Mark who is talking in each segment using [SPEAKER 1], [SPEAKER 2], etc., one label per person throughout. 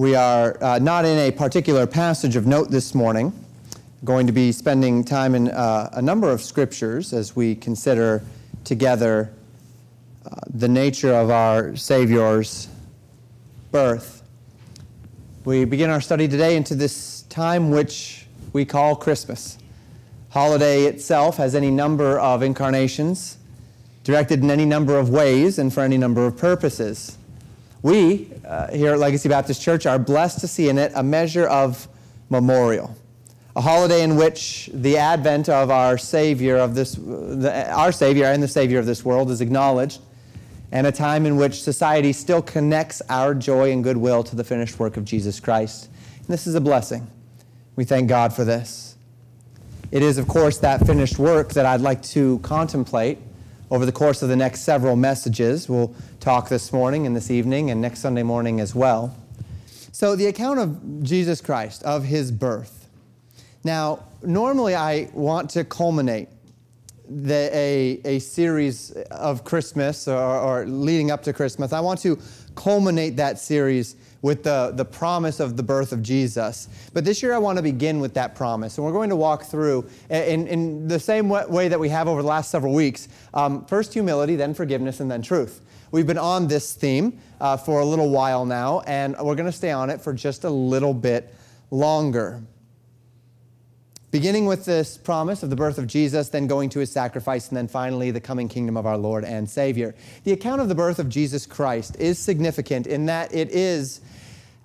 [SPEAKER 1] We are uh, not in a particular passage of note this morning. Going to be spending time in uh, a number of scriptures as we consider together uh, the nature of our Savior's birth. We begin our study today into this time which we call Christmas. Holiday itself has any number of incarnations, directed in any number of ways and for any number of purposes. We, uh, here at Legacy Baptist Church, are blessed to see in it a measure of memorial. A holiday in which the advent of our Savior of this, the, our Savior and the Savior of this world is acknowledged, and a time in which society still connects our joy and goodwill to the finished work of Jesus Christ. And this is a blessing. We thank God for this. It is, of course, that finished work that I'd like to contemplate over the course of the next several messages. We'll talk this morning and this evening and next Sunday morning as well. So, the account of Jesus Christ, of his birth. Now, normally I want to culminate the, a, a series of Christmas or, or leading up to Christmas. I want to culminate that series with the, the promise of the birth of Jesus. But this year I want to begin with that promise. And we're going to walk through in, in the same way that we have over the last several weeks um, first humility, then forgiveness, and then truth. We've been on this theme uh, for a little while now, and we're going to stay on it for just a little bit longer. Beginning with this promise of the birth of Jesus, then going to his sacrifice, and then finally the coming kingdom of our Lord and Savior. The account of the birth of Jesus Christ is significant in that it is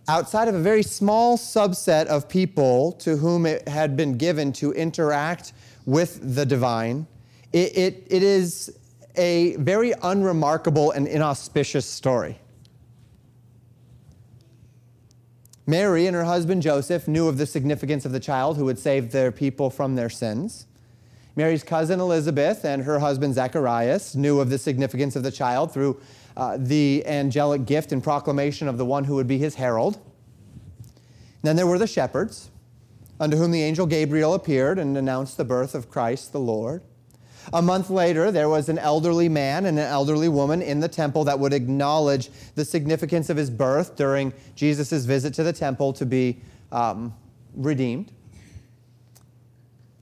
[SPEAKER 1] outside of a very small subset of people to whom it had been given to interact with the divine, it, it, it is a very unremarkable and inauspicious story. Mary and her husband Joseph knew of the significance of the child who would save their people from their sins. Mary's cousin Elizabeth and her husband Zacharias knew of the significance of the child through uh, the angelic gift and proclamation of the one who would be his herald. And then there were the shepherds, unto whom the angel Gabriel appeared and announced the birth of Christ the Lord. A month later, there was an elderly man and an elderly woman in the temple that would acknowledge the significance of his birth during Jesus' visit to the temple to be um, redeemed.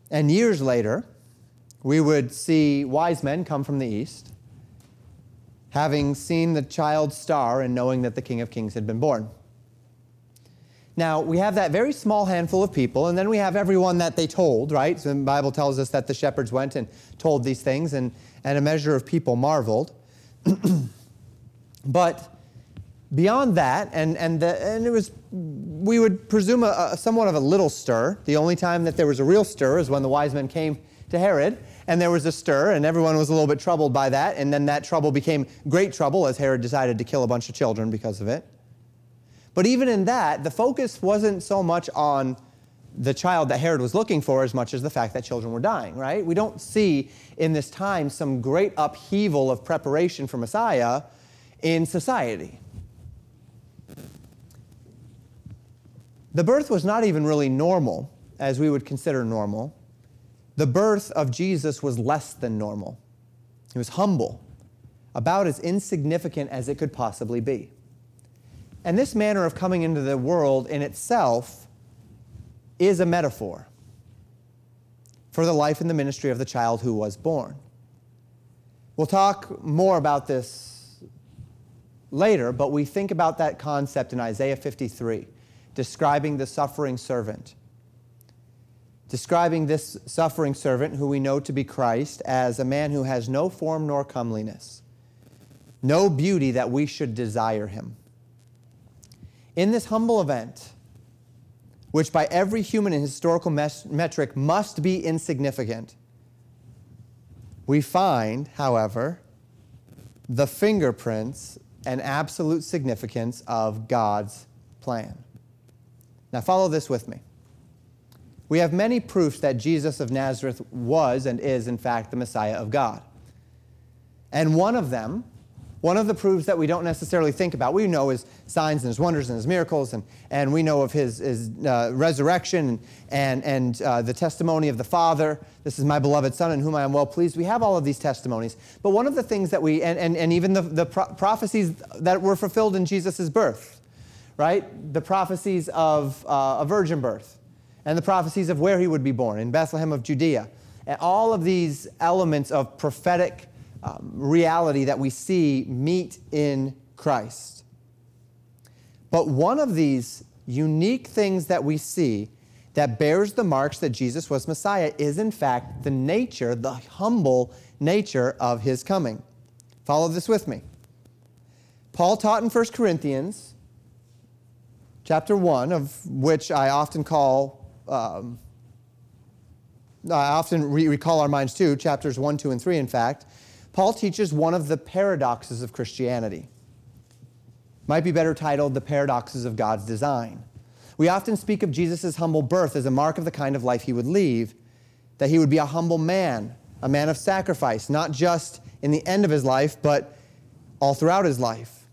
[SPEAKER 1] And years later, we would see wise men come from the east, having seen the child star and knowing that the King of Kings had been born. Now, we have that very small handful of people, and then we have everyone that they told, right? So the Bible tells us that the shepherds went and told these things, and, and a measure of people marveled. but beyond that, and, and, the, and it was, we would presume a, a, somewhat of a little stir. The only time that there was a real stir is when the wise men came to Herod, and there was a stir, and everyone was a little bit troubled by that, and then that trouble became great trouble as Herod decided to kill a bunch of children because of it. But even in that, the focus wasn't so much on the child that Herod was looking for as much as the fact that children were dying, right? We don't see in this time some great upheaval of preparation for Messiah in society. The birth was not even really normal, as we would consider normal. The birth of Jesus was less than normal. He was humble, about as insignificant as it could possibly be. And this manner of coming into the world in itself is a metaphor for the life and the ministry of the child who was born. We'll talk more about this later, but we think about that concept in Isaiah 53, describing the suffering servant. Describing this suffering servant, who we know to be Christ, as a man who has no form nor comeliness, no beauty that we should desire him. In this humble event, which by every human and historical mes- metric must be insignificant, we find, however, the fingerprints and absolute significance of God's plan. Now, follow this with me. We have many proofs that Jesus of Nazareth was and is, in fact, the Messiah of God. And one of them one of the proofs that we don't necessarily think about, we know his signs and his wonders and his miracles, and, and we know of his, his uh, resurrection and, and uh, the testimony of the Father. This is my beloved Son in whom I am well pleased. We have all of these testimonies. But one of the things that we, and, and, and even the, the pro- prophecies that were fulfilled in Jesus' birth, right? The prophecies of uh, a virgin birth and the prophecies of where he would be born in Bethlehem of Judea. And all of these elements of prophetic um, reality that we see meet in Christ. But one of these unique things that we see that bears the marks that Jesus was Messiah is, in fact, the nature, the humble nature of his coming. Follow this with me. Paul taught in 1 Corinthians, chapter 1, of which I often call, um, I often re- recall our minds to, chapters 1, 2, and 3, in fact. Paul teaches one of the paradoxes of Christianity. Might be better titled The Paradoxes of God's Design. We often speak of Jesus' humble birth as a mark of the kind of life he would lead, that he would be a humble man, a man of sacrifice, not just in the end of his life, but all throughout his life.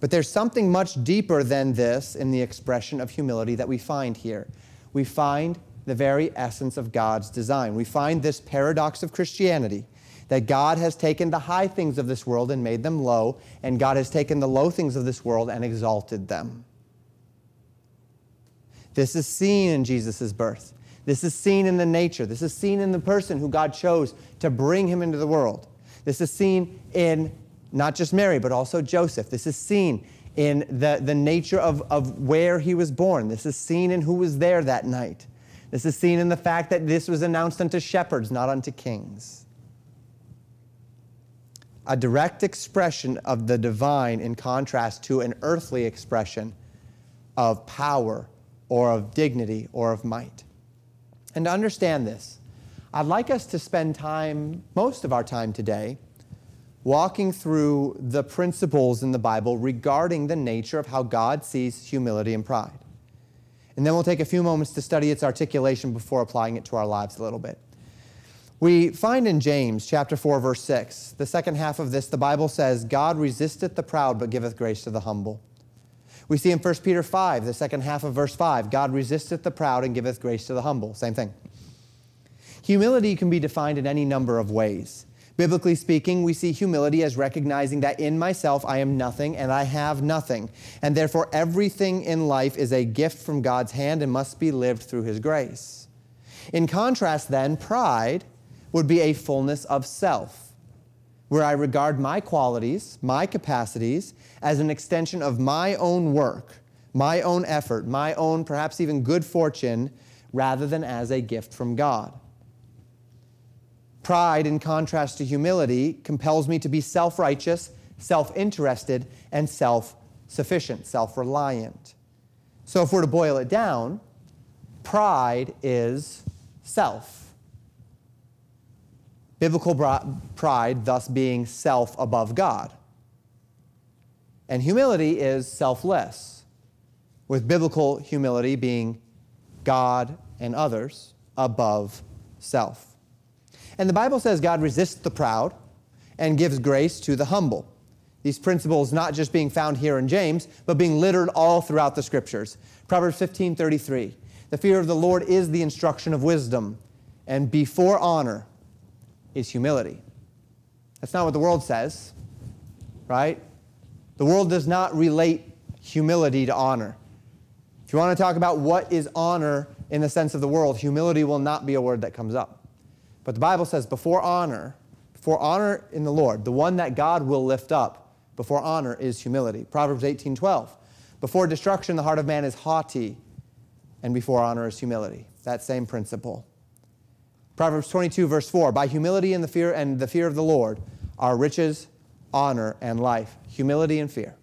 [SPEAKER 1] But there's something much deeper than this in the expression of humility that we find here. We find the very essence of God's design. We find this paradox of Christianity that God has taken the high things of this world and made them low, and God has taken the low things of this world and exalted them. This is seen in Jesus' birth. This is seen in the nature. This is seen in the person who God chose to bring him into the world. This is seen in not just Mary, but also Joseph. This is seen in the, the nature of, of where he was born. This is seen in who was there that night. This is seen in the fact that this was announced unto shepherds, not unto kings. A direct expression of the divine in contrast to an earthly expression of power or of dignity or of might. And to understand this, I'd like us to spend time, most of our time today, walking through the principles in the Bible regarding the nature of how God sees humility and pride. And then we'll take a few moments to study its articulation before applying it to our lives a little bit. We find in James chapter 4 verse 6, the second half of this, the Bible says, God resisteth the proud but giveth grace to the humble. We see in 1 Peter 5, the second half of verse 5, God resisteth the proud and giveth grace to the humble. Same thing. Humility can be defined in any number of ways. Biblically speaking, we see humility as recognizing that in myself I am nothing and I have nothing, and therefore everything in life is a gift from God's hand and must be lived through His grace. In contrast, then, pride would be a fullness of self where I regard my qualities, my capacities, as an extension of my own work, my own effort, my own perhaps even good fortune, rather than as a gift from God. Pride, in contrast to humility, compels me to be self righteous, self interested, and self sufficient, self reliant. So, if we're to boil it down, pride is self. Biblical pride, thus being self above God. And humility is selfless, with biblical humility being God and others above self. And the Bible says God resists the proud and gives grace to the humble. These principles not just being found here in James, but being littered all throughout the scriptures. Proverbs 15 33. The fear of the Lord is the instruction of wisdom, and before honor is humility. That's not what the world says, right? The world does not relate humility to honor. If you want to talk about what is honor in the sense of the world, humility will not be a word that comes up. But the Bible says, before honor, before honor in the Lord, the one that God will lift up before honor is humility. Proverbs 18 12. Before destruction, the heart of man is haughty, and before honor is humility. That same principle. Proverbs 22, verse 4 By humility and the fear and the fear of the Lord are riches, honor, and life. Humility and fear.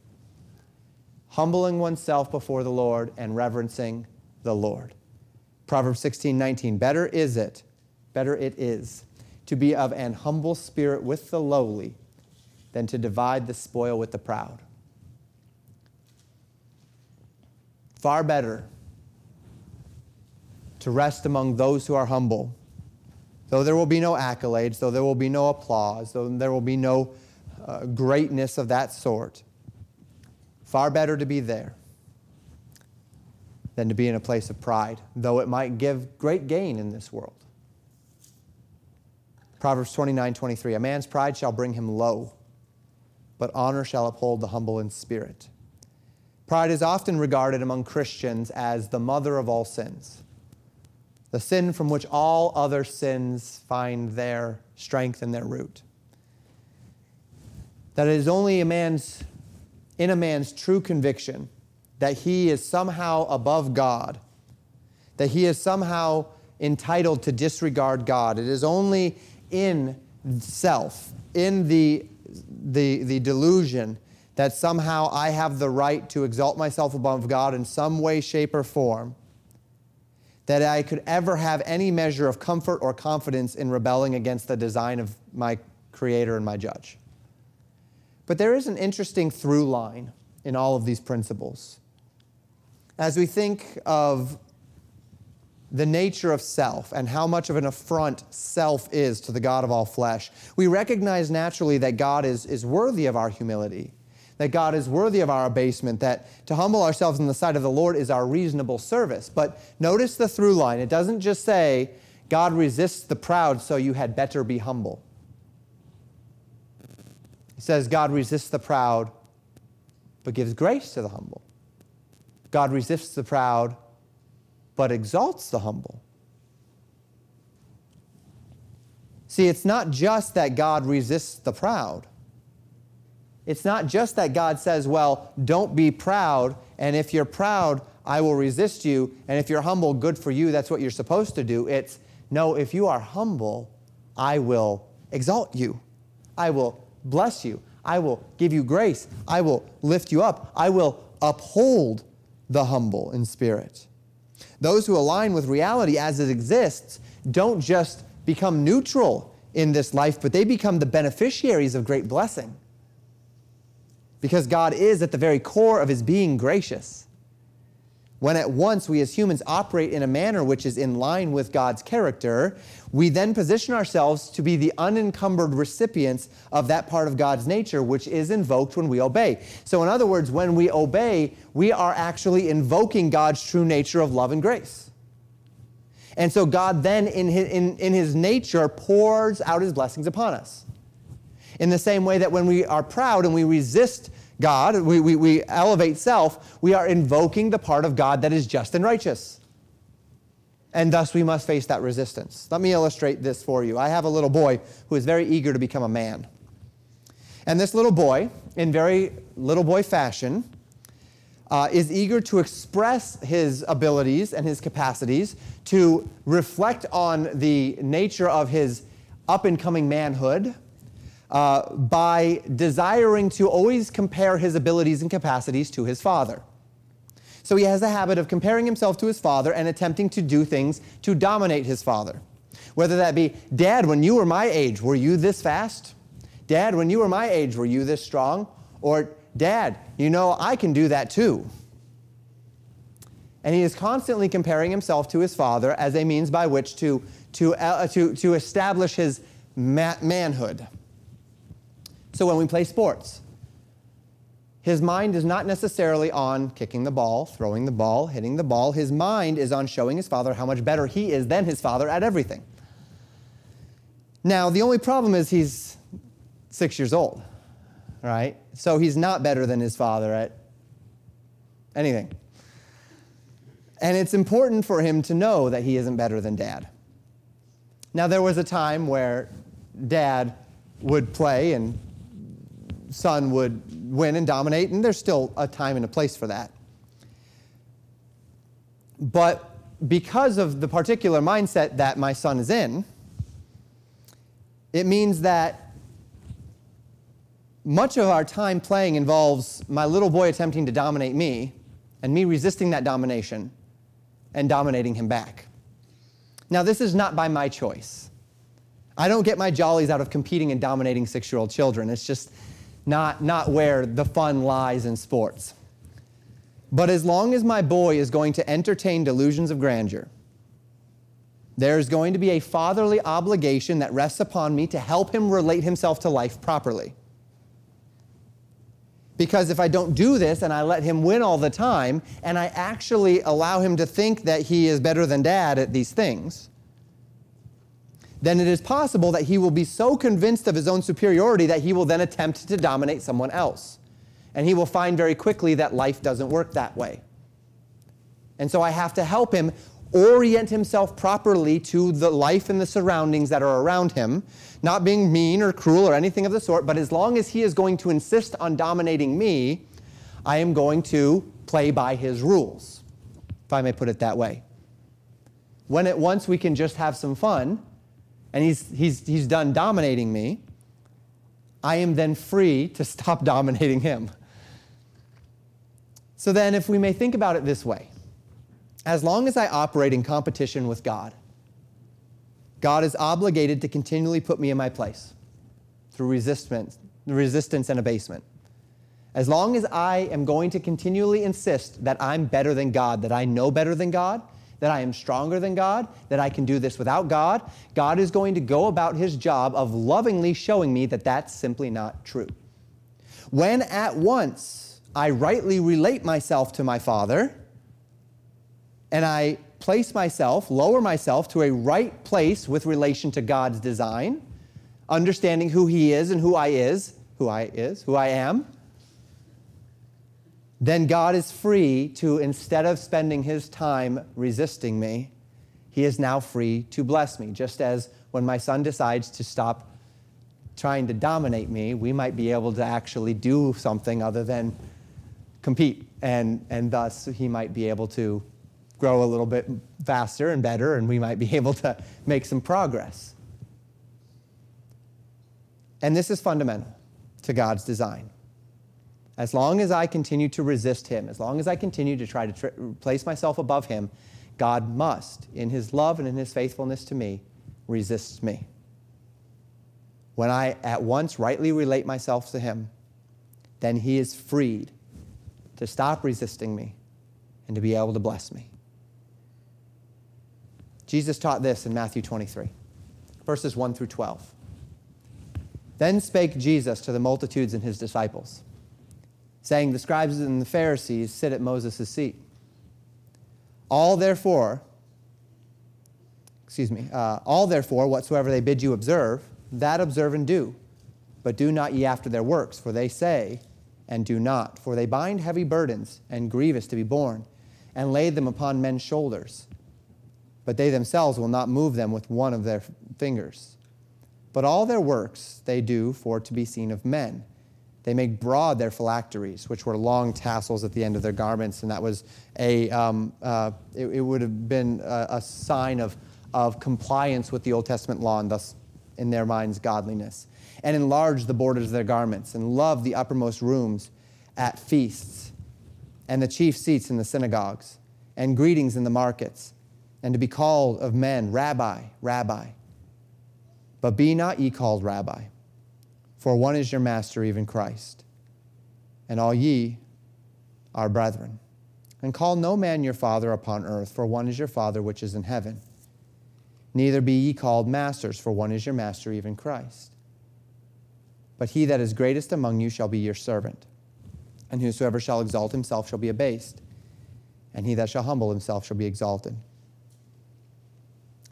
[SPEAKER 1] Humbling oneself before the Lord and reverencing the Lord. Proverbs 16, 19. Better is it, better it is, to be of an humble spirit with the lowly than to divide the spoil with the proud. Far better to rest among those who are humble Though there will be no accolades, though there will be no applause, though there will be no uh, greatness of that sort, far better to be there than to be in a place of pride, though it might give great gain in this world. Proverbs 29 23 A man's pride shall bring him low, but honor shall uphold the humble in spirit. Pride is often regarded among Christians as the mother of all sins, the sin from which all other sins find their strength and their root. That it is only a man's, in a man's true conviction that he is somehow above God, that he is somehow entitled to disregard God. It is only in self, in the, the, the delusion that somehow I have the right to exalt myself above God in some way, shape, or form, that I could ever have any measure of comfort or confidence in rebelling against the design of my Creator and my Judge. But there is an interesting through line in all of these principles. As we think of the nature of self and how much of an affront self is to the God of all flesh, we recognize naturally that God is, is worthy of our humility, that God is worthy of our abasement, that to humble ourselves in the sight of the Lord is our reasonable service. But notice the through line. It doesn't just say, God resists the proud, so you had better be humble. It says, God resists the proud, but gives grace to the humble. God resists the proud, but exalts the humble. See, it's not just that God resists the proud. It's not just that God says, well, don't be proud, and if you're proud, I will resist you, and if you're humble, good for you, that's what you're supposed to do. It's, no, if you are humble, I will exalt you. I will bless you. I will give you grace. I will lift you up. I will uphold the humble in spirit. Those who align with reality as it exists don't just become neutral in this life, but they become the beneficiaries of great blessing. Because God is at the very core of his being gracious when at once we as humans operate in a manner which is in line with God's character, we then position ourselves to be the unencumbered recipients of that part of God's nature which is invoked when we obey. So, in other words, when we obey, we are actually invoking God's true nature of love and grace. And so, God then, in his, in, in his nature, pours out his blessings upon us. In the same way that when we are proud and we resist God, we, we, we elevate self, we are invoking the part of God that is just and righteous. And thus we must face that resistance. Let me illustrate this for you. I have a little boy who is very eager to become a man. And this little boy, in very little boy fashion, uh, is eager to express his abilities and his capacities, to reflect on the nature of his up and coming manhood, uh, by desiring to always compare his abilities and capacities to his father. So he has a habit of comparing himself to his father and attempting to do things to dominate his father. Whether that be, Dad, when you were my age, were you this fast? Dad, when you were my age, were you this strong? Or, Dad, you know, I can do that too. And he is constantly comparing himself to his father as a means by which to, to, uh, to, to establish his ma- manhood. So when we play sports, his mind is not necessarily on kicking the ball, throwing the ball, hitting the ball. His mind is on showing his father how much better he is than his father at everything. Now, the only problem is he's six years old, right? So he's not better than his father at anything. And it's important for him to know that he isn't better than dad. Now, there was a time where dad would play and son would win and dominate, and there's still a time and a place for that. But because of the particular mindset that my son is in, it means that much of our time playing involves my little boy attempting to dominate me and me resisting that domination and dominating him back. Now, this is not by my choice. I don't get my jollies out of competing and dominating six year old children. It's just, not, not where the fun lies in sports. But as long as my boy is going to entertain delusions of grandeur, there's going to be a fatherly obligation that rests upon me to help him relate himself to life properly. Because if I don't do this and I let him win all the time, and I actually allow him to think that he is better than dad at these things, then it is possible that he will be so convinced of his own superiority that he will then attempt to dominate someone else. And he will find very quickly that life doesn't work that way. And so I have to help him orient himself properly to the life and the surroundings that are around him, not being mean or cruel or anything of the sort, but as long as he is going to insist on dominating me, I am going to play by his rules, if I may put it that way. When at once we can just have some fun, and he's, he's, he's done dominating me, I am then free to stop dominating him. So then, if we may think about it this way, as long as I operate in competition with God, God is obligated to continually put me in my place through resistance, resistance and abasement. As long as I am going to continually insist that I'm better than God, that I know better than God, that I am stronger than God, that I can do this without God, God is going to go about his job of lovingly showing me that that's simply not true. When at once I rightly relate myself to my Father, and I place myself, lower myself to a right place with relation to God's design, understanding who He is and who I is, who I is, who I am, then God is free to, instead of spending His time resisting me, He is now free to bless me. Just as when my son decides to stop trying to dominate me, we might be able to actually do something other than compete, and, and thus He might be able to grow a little bit faster and better, and we might be able to make some progress. And this is fundamental to God's design. As long as I continue to resist Him, as long as I continue to try to tr- place myself above Him, God must, in His love and in His faithfulness to me, resist me. When I at once rightly relate myself to Him, then He is freed to stop resisting me and to be able to bless me. Jesus taught this in Matthew 23, verses 1 through 12. Then spake Jesus to the multitudes and his disciples, saying, The scribes and the Pharisees sit at Moses' seat. All therefore, excuse me, uh, all therefore, whatsoever they bid you observe, that observe and do. But do not ye after their works, for they say, and do not. For they bind heavy burdens and grievous to be borne, and lay them upon men's shoulders but they themselves will not move them with one of their fingers. But all their works they do for to be seen of men. They make broad their phylacteries, which were long tassels at the end of their garments, and that was a, um, uh, it, it, would have been a, a sign of, of compliance with the Old Testament law, and thus, in their minds, godliness. And enlarge the borders of their garments, and love the uppermost rooms at feasts, and the chief seats in the synagogues, and greetings in the markets and to be called of men, Rabbi, Rabbi. But be not ye called Rabbi, for one is your master, even Christ. And all ye are brethren. And call no man your father upon earth, for one is your Father which is in heaven. Neither be ye called masters, for one is your master, even Christ. But he that is greatest among you shall be your servant. And whosoever shall exalt himself shall be abased, and he that shall humble himself shall be exalted.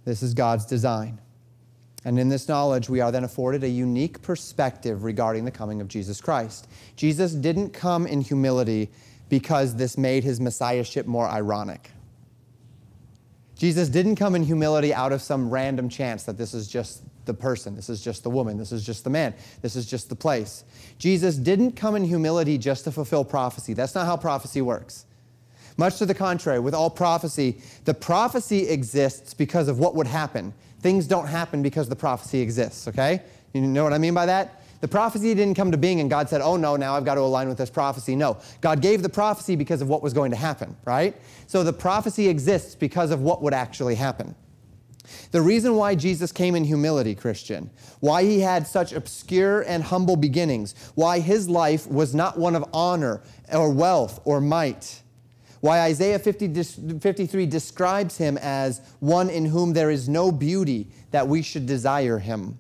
[SPEAKER 1] This is God's design. And in this knowledge, we are then afforded a unique perspective regarding the coming of Jesus Christ. Jesus didn't come in humility because this made his messiahship more ironic. Jesus didn't come in humility out of some random chance that this is just the person, this is just the woman, this is just the man, this is just the place. Jesus didn't come in humility just to fulfill prophecy. That's not how prophecy works. Much to the contrary, with all prophecy, the prophecy exists because of what would happen. Things don't happen because the prophecy exists, okay? You know what I mean by that? The prophecy didn't come to being and God said, oh no, now I've got to align with this prophecy. No. God gave the prophecy because of what was going to happen, right? So the prophecy exists because of what would actually happen. The reason why Jesus came in humility, Christian, why he had such obscure and humble beginnings, why his life was not one of honor or wealth or might, why Isaiah 50, 53 describes him as one in whom there is no beauty that we should desire him.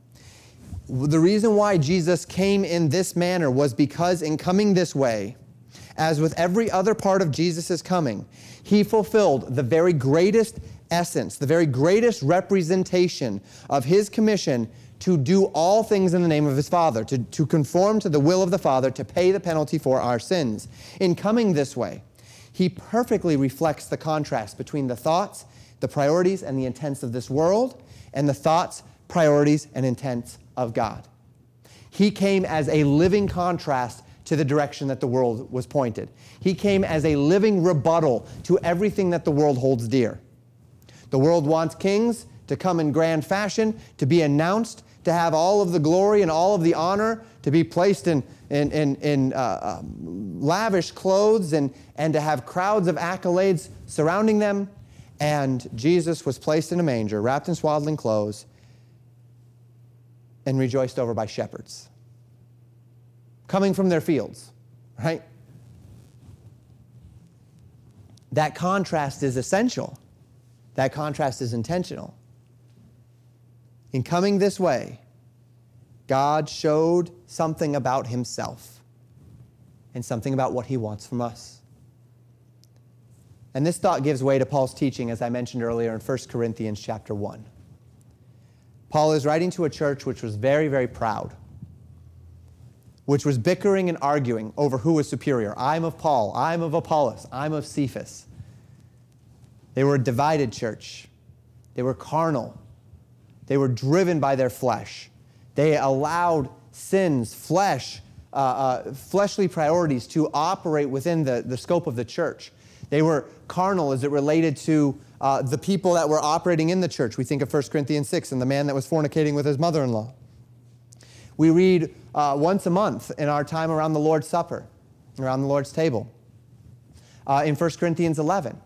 [SPEAKER 1] The reason why Jesus came in this manner was because in coming this way, as with every other part of Jesus' coming, he fulfilled the very greatest essence, the very greatest representation of his commission to do all things in the name of his Father, to, to conform to the will of the Father, to pay the penalty for our sins. In coming this way, he perfectly reflects the contrast between the thoughts, the priorities, and the intents of this world, and the thoughts, priorities, and intents of God. He came as a living contrast to the direction that the world was pointed. He came as a living rebuttal to everything that the world holds dear. The world wants kings to come in grand fashion, to be announced, to have all of the glory and all of the honor, to be placed in, in, in, in uh, um, lavish clothes, and, and to have crowds of accolades surrounding them. And Jesus was placed in a manger, wrapped in swaddling clothes, and rejoiced over by shepherds coming from their fields, right? That contrast is essential. That contrast is intentional. In coming this way, God showed something about himself and something about what he wants from us. And this thought gives way to Paul's teaching, as I mentioned earlier in 1 Corinthians chapter 1. Paul is writing to a church which was very, very proud which was bickering and arguing over who was superior. I'm of Paul, I'm of Apollos, I'm of Cephas. They were a divided church. They were carnal. They were driven by their flesh. They allowed sins, flesh, uh, uh, fleshly priorities to operate within the, the scope of the church. They were carnal as it related to uh, the people that were operating in the church. We think of 1 Corinthians 6 and the man that was fornicating with his mother in law. We read uh, once a month in our time around the Lord's Supper, around the Lord's table, uh, in 1 Corinthians 11,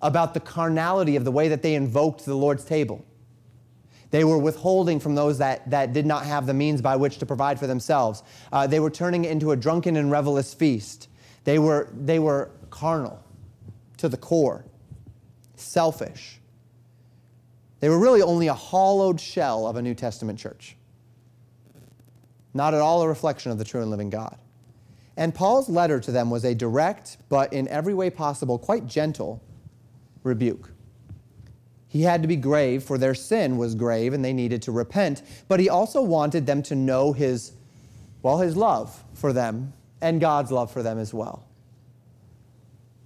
[SPEAKER 1] about the carnality of the way that they invoked the Lord's table. They were withholding from those that, that did not have the means by which to provide for themselves. Uh, they were turning it into a drunken and revelous feast. They were, they were carnal to the core, selfish. They were really only a hollowed shell of a New Testament church not at all a reflection of the true and living God. And Paul's letter to them was a direct, but in every way possible, quite gentle rebuke. He had to be grave, for their sin was grave and they needed to repent. But he also wanted them to know his, well, his love for them and God's love for them as well.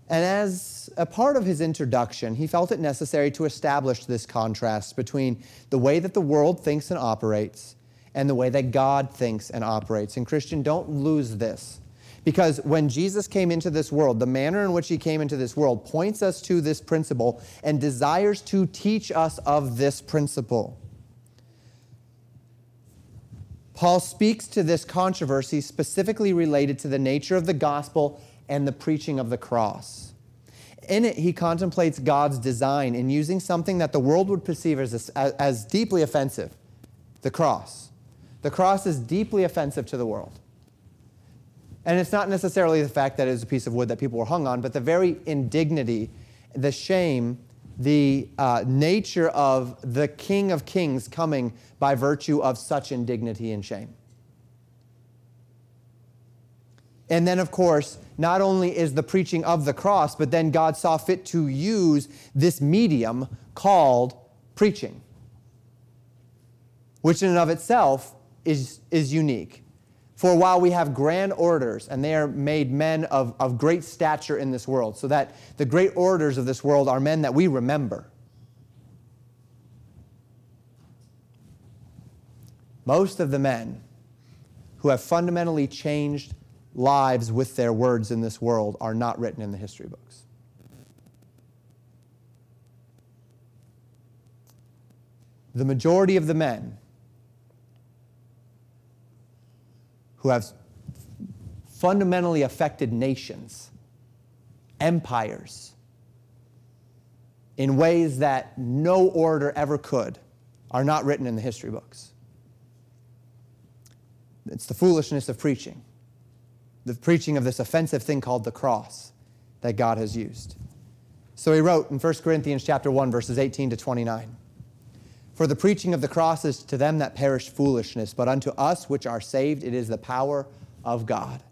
[SPEAKER 1] And as a part of his introduction, he felt it necessary to establish this contrast between the way that the world thinks and operates and the way that God thinks and operates. And Christian, don't lose this. Because when Jesus came into this world, the manner in which he came into this world points us to this principle and desires to teach us of this principle. Paul speaks to this controversy specifically related to the nature of the gospel and the preaching of the cross. In it, he contemplates God's design in using something that the world would perceive as, as deeply offensive the cross. The cross is deeply offensive to the world. And it's not necessarily the fact that it is a piece of wood that people were hung on, but the very indignity, the shame, the uh, nature of the King of Kings coming by virtue of such indignity and shame. And then, of course, not only is the preaching of the cross, but then God saw fit to use this medium called preaching, which in and of itself is, is unique. For while we have grand orators, and they are made men of, of great stature in this world, so that the great orators of this world are men that we remember. Most of the men who have fundamentally changed lives with their words in this world are not written in the history books. The majority of the men who have fundamentally affected nations, empires, in ways that no orator ever could, are not written in the history books. It's the foolishness of preaching, the preaching of this offensive thing called the cross that God has used. So he wrote in 1 Corinthians chapter 1 verses 18 to 29. For the preaching of the cross is to them that perish foolishness, but unto us which are saved it is the power of God.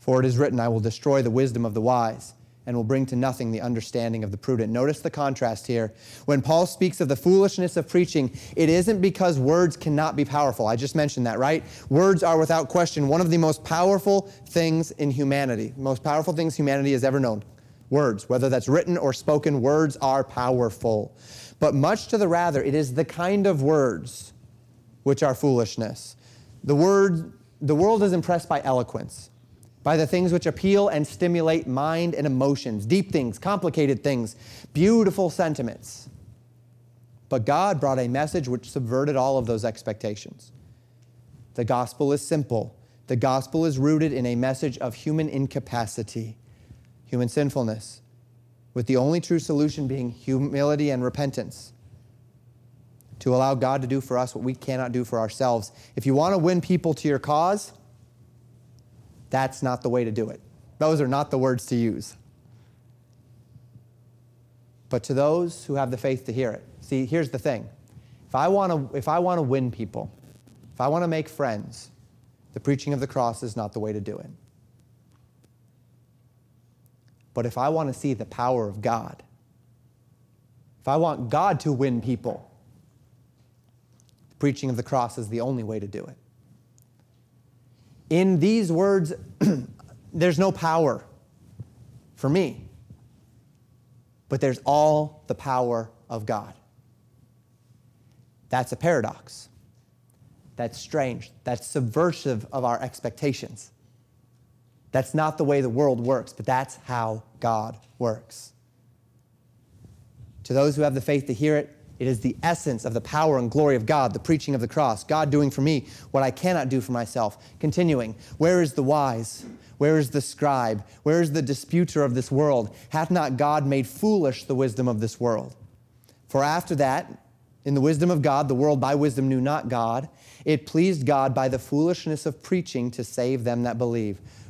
[SPEAKER 1] For it is written, I will destroy the wisdom of the wise, and will bring to nothing the understanding of the prudent. Notice the contrast here. When Paul speaks of the foolishness of preaching, it isn't because words cannot be powerful. I just mentioned that, right? Words are without question one of the most powerful things in humanity, most powerful things humanity has ever known. Words, whether that's written or spoken, words are powerful. But much to the rather, it is the kind of words which are foolishness. The word the world is impressed by eloquence by the things which appeal and stimulate mind and emotions, deep things, complicated things, beautiful sentiments. But God brought a message which subverted all of those expectations. The gospel is simple. The gospel is rooted in a message of human incapacity, human sinfulness, with the only true solution being humility and repentance. To allow God to do for us what we cannot do for ourselves. If you want to win people to your cause, that's not the way to do it. Those are not the words to use. But to those who have the faith to hear it, see, here's the thing. If I want to, if I want to win people, if I want to make friends, the preaching of the cross is not the way to do it. But if I want to see the power of God, if I want God to win people, the preaching of the cross is the only way to do it. In these words, there's no power for me, but there's all the power of God. That's a paradox. That's strange. That's subversive of our expectations. That's not the way the world works, but that's how God works. To those who have the faith to hear it, it is the essence of the power and glory of God, the preaching of the cross, God doing for me what I cannot do for myself. Continuing, where is the wise? Where is the scribe? Where is the disputer of this world? Hath not God made foolish the wisdom of this world? For after that, in the wisdom of God, the world by wisdom knew not God. It pleased God by the foolishness of preaching to save them that believe.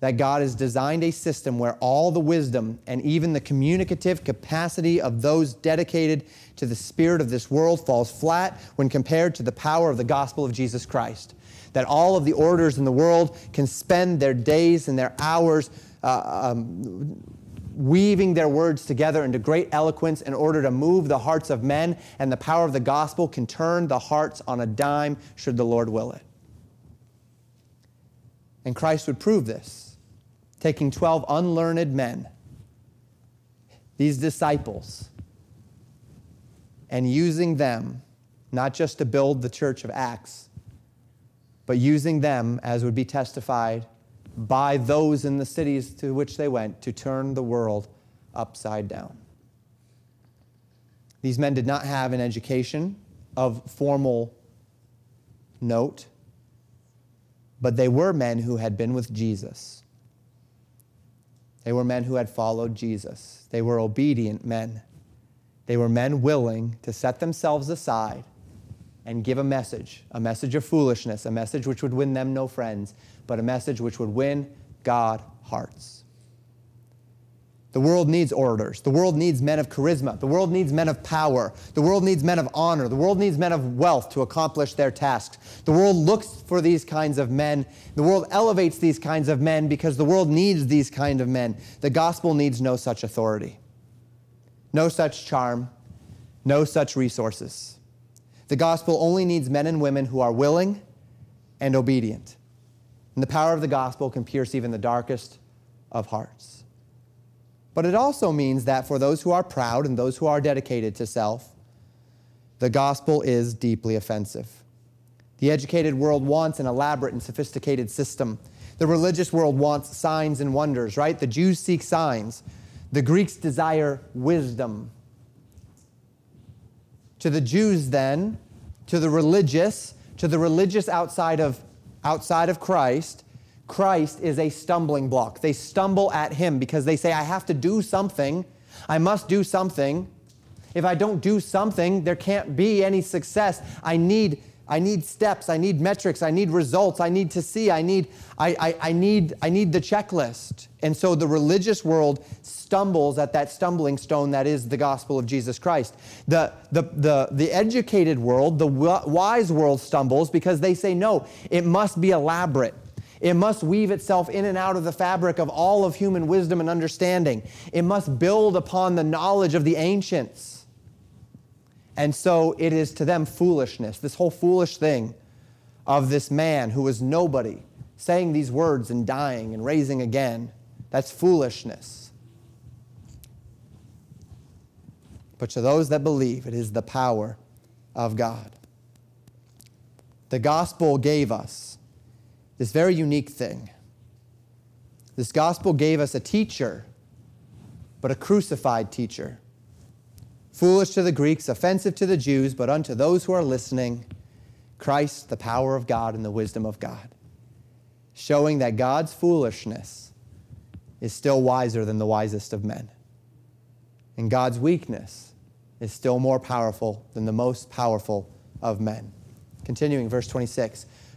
[SPEAKER 1] That God has designed a system where all the wisdom and even the communicative capacity of those dedicated to the spirit of this world falls flat when compared to the power of the gospel of Jesus Christ. That all of the orators in the world can spend their days and their hours uh, um, weaving their words together into great eloquence in order to move the hearts of men, and the power of the gospel can turn the hearts on a dime should the Lord will it. And Christ would prove this taking 12 unlearned men, these disciples, and using them not just to build the church of Acts, but using them, as would be testified by those in the cities to which they went, to turn the world upside down. These men did not have an education of formal note, but they were men who had been with Jesus. They were men who had followed Jesus. They were obedient men. They were men willing to set themselves aside and give a message, a message of foolishness, a message which would win them no friends, but a message which would win God hearts. The world needs orators. The world needs men of charisma. The world needs men of power. The world needs men of honor. The world needs men of wealth to accomplish their tasks. The world looks for these kinds of men. The world elevates these kinds of men because the world needs these kind of men. The gospel needs no such authority, no such charm, no such resources. The gospel only needs men and women who are willing and obedient. And the power of the gospel can pierce even the darkest of hearts. But it also means that for those who are proud and those who are dedicated to self, the gospel is deeply offensive. The educated world wants an elaborate and sophisticated system. The religious world wants signs and wonders, right? The Jews seek signs. The Greeks desire wisdom. To the Jews, then, to the religious, to the religious outside of, outside of Christ, Christ is a stumbling block. They stumble at him because they say, I have to do something. I must do something. If I don't do something, there can't be any success. I need I need steps, I need metrics, I need results, I need to see, I need, I, I, I, need, I need the checklist. And so the religious world stumbles at that stumbling stone that is the gospel of Jesus Christ. The, the, the, the educated world, the wise world stumbles because they say, no, it must be elaborate. It must weave itself in and out of the fabric of all of human wisdom and understanding. It must build upon the knowledge of the ancients. And so it is to them foolishness, this whole foolish thing of this man who was nobody saying these words and dying and raising again. That's foolishness. But to those that believe, it is the power of God. The gospel gave us this very unique thing. This gospel gave us a teacher, but a crucified teacher foolish to the Greeks, offensive to the Jews, but unto those who are listening, Christ, the power of God and the wisdom of God, showing that God's foolishness is still wiser than the wisest of men. And God's weakness is still more powerful than the most powerful of men. Continuing, verse 26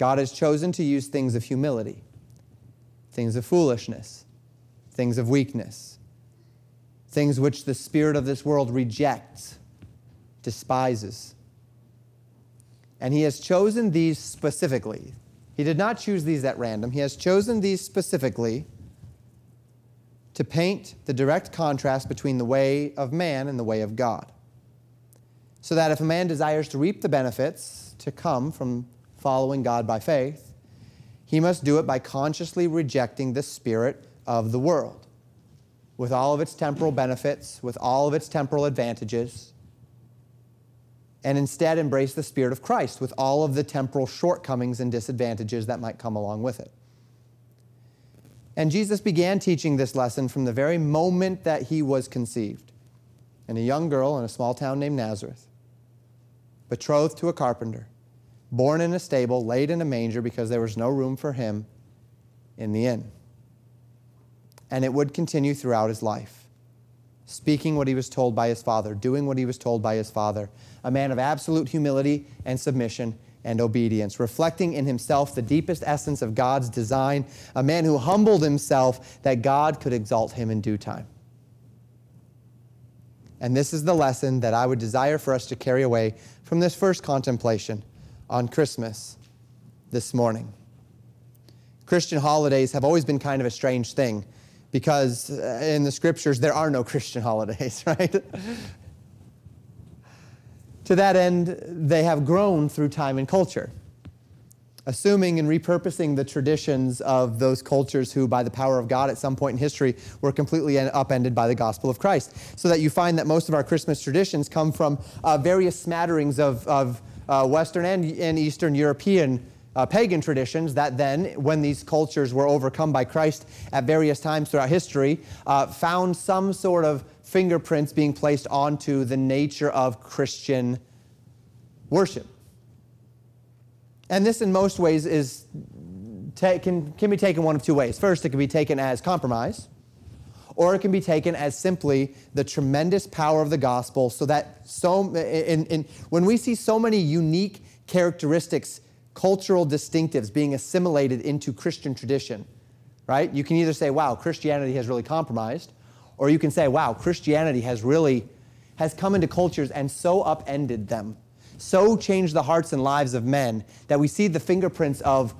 [SPEAKER 1] God has chosen to use things of humility, things of foolishness, things of weakness things which the spirit of this world rejects, despises. And he has chosen these specifically. He did not choose these at random. He has chosen these specifically to paint the direct contrast between the way of man and the way of God. So that if a man desires to reap the benefits to come from following God by faith, he must do it by consciously rejecting the spirit of the world with all of its temporal benefits, with all of its temporal advantages, and instead embrace the Spirit of Christ with all of the temporal shortcomings and disadvantages that might come along with it. And Jesus began teaching this lesson from the very moment that he was conceived in a young girl in a small town named Nazareth, betrothed to a carpenter, born in a stable, laid in a manger because there was no room for him in the inn and it would continue throughout his life. Speaking what he was told by his father, doing what he was told by his father, a man of absolute humility and submission and obedience, reflecting in himself the deepest essence of God's design, a man who humbled himself that God could exalt him in due time. And this is the lesson that I would desire for us to carry away from this first contemplation on Christmas this morning. Christian holidays have always been kind of a strange thing because uh, in the scriptures there are no Christian holidays, right? to that end, they have grown through time and culture, assuming and repurposing the traditions of those cultures who, by the power of God, at some point in history, were completely upended by the gospel of Christ. So that you find that most of our Christmas traditions come from uh, various smatterings of, of uh, Western and, and Eastern European uh, pagan traditions that then, when these cultures were overcome by Christ at various times throughout history, uh, found some sort of fingerprints being placed onto the nature of Christian worship. And this, in most ways, is can, can be taken one of two ways. First, it can be taken as compromise, or it can be taken as simply the tremendous power of the gospel, so that so in, in, when we see so many unique characteristics cultural distinctives being assimilated into Christian tradition, right? You can either say, wow, Christianity has really compromised, or you can say, wow, Christianity has really has come into cultures and so upended them, so changed the hearts and lives of men that we see the fingerprints of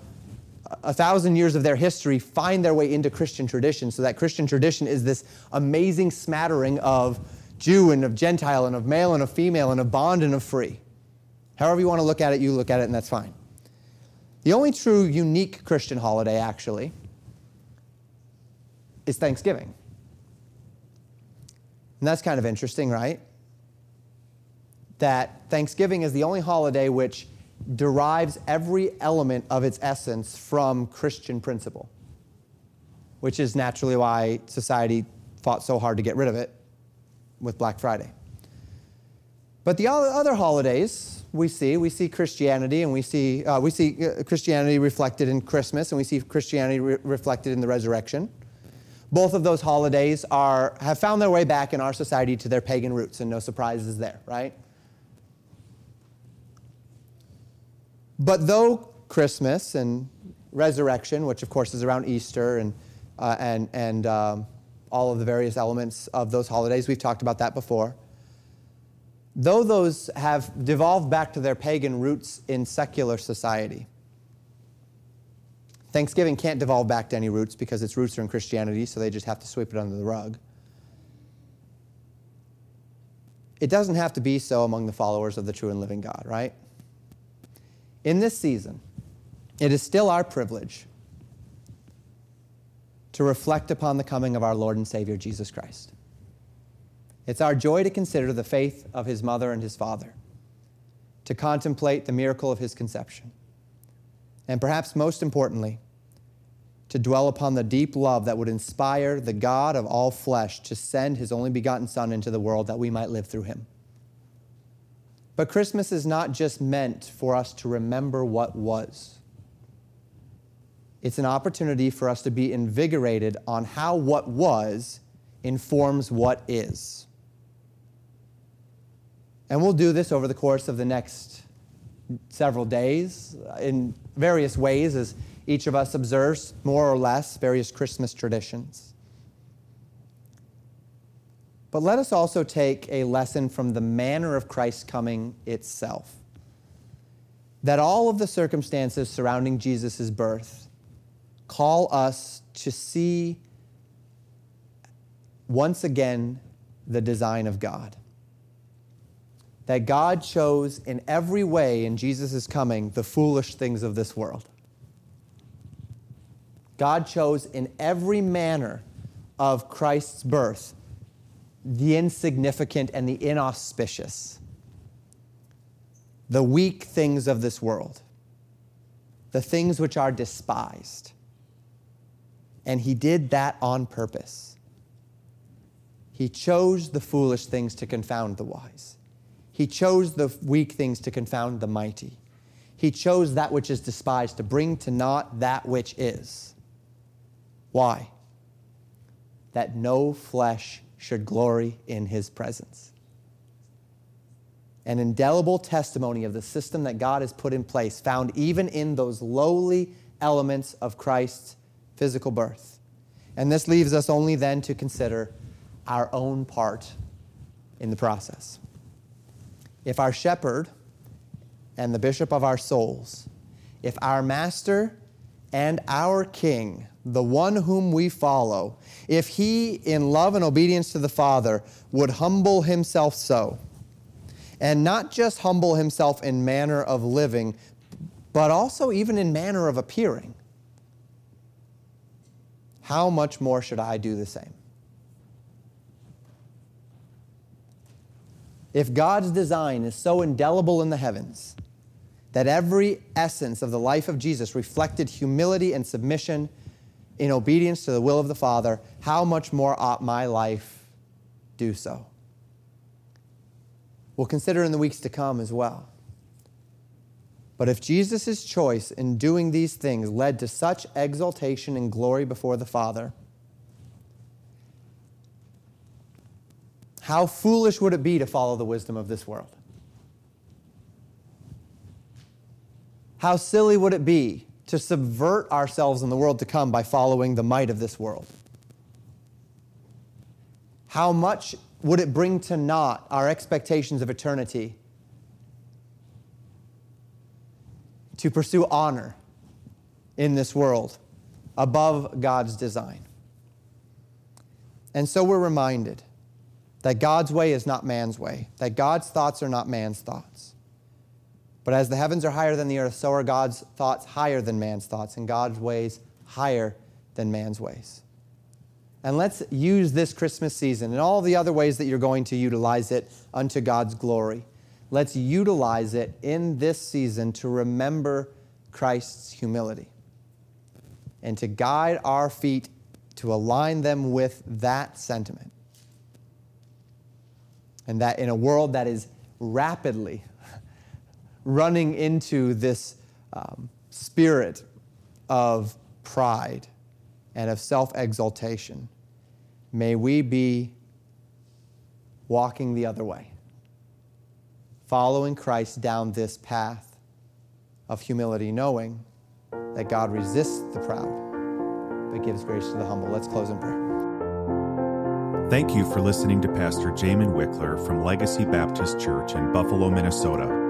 [SPEAKER 1] a thousand years of their history find their way into Christian tradition, so that Christian tradition is this amazing smattering of Jew and of Gentile and of male and of female and of bond and of free. However you want to look at it, you look at it, and that's fine. The only true unique Christian holiday, actually, is Thanksgiving. And that's kind of interesting, right? That Thanksgiving is the only holiday which derives every element of its essence from Christian principle, which is naturally why society fought so hard to get rid of it with Black Friday. But the other holidays we see, we see Christianity and we see, uh, we see uh, Christianity reflected in Christmas and we see Christianity re- reflected in the resurrection. Both of those holidays are, have found their way back in our society to their pagan roots, and no surprises there, right? But though Christmas and resurrection, which of course is around Easter and, uh, and, and um, all of the various elements of those holidays, we've talked about that before. Though those have devolved back to their pagan roots in secular society, Thanksgiving can't devolve back to any roots because its roots are in Christianity, so they just have to sweep it under the rug. It doesn't have to be so among the followers of the true and living God, right? In this season, it is still our privilege to reflect upon the coming of our Lord and Savior Jesus Christ. It's our joy to consider the faith of his mother and his father, to contemplate the miracle of his conception and perhaps most importantly, to dwell upon the deep love that would inspire the God of all flesh to send his only begotten Son into the world that we might live through him. But Christmas is not just meant for us to remember what was. It's an opportunity for us to be invigorated on how what was informs what is. And we'll do this over the course of the next several days in various ways as each of us observes more or less various Christmas traditions. But let us also take a lesson from the manner of Christ's coming itself. That all of the circumstances surrounding Jesus' birth call us to see once again the design of God that God chose in every way in Jesus' coming the foolish things of this world. God chose in every manner of Christ's birth the insignificant and the inauspicious, the weak things of this world, the things which are despised. And he did that on purpose. He chose the foolish things to confound the wise. He chose the weak things to confound the mighty. He chose that which is despised to bring to naught that which is. Why? That no flesh should glory in his presence. An indelible testimony of the system that God has put in place, found even in those lowly elements of Christ's physical birth. And this leaves us only then to consider our own part in the process. If our shepherd and the bishop of our souls, if our master and our king, the one whom we follow, if he, in love and obedience to the Father, would humble himself so, and not just humble himself in manner of living, but also even in manner of appearing, how much more should I do the same? If God's design is so indelible in the heavens that every essence of the life of Jesus reflected humility and submission in obedience to the will of the Father, how much more ought my life do so? We'll consider in the weeks to come as well. But if Jesus' choice in doing these things led to such exaltation and glory before the Father, How foolish would it be to follow the wisdom of this world? How silly would it be to subvert ourselves in the world to come by following the might of this world? How much would it bring to naught our expectations of eternity to pursue honor in this world above God's design? And so we're reminded that God's way is not man's way, that God's thoughts are not man's thoughts. But as the heavens are higher than the earth, so are God's thoughts higher than man's thoughts, and God's ways higher than man's ways. And let's use this Christmas season and all the other ways that you're going to utilize it unto God's glory. Let's utilize it in this season to remember Christ's humility and to guide our feet to align them with that sentiment. And that in a world that is rapidly running into this um, spirit of pride and of self exaltation, may we be walking the other way, following Christ down this path of humility, knowing that God resists the proud but gives grace to the humble. Let's close in prayer.
[SPEAKER 2] Thank you for listening to Pastor Jamin Wickler from Legacy Baptist Church in Buffalo, Minnesota.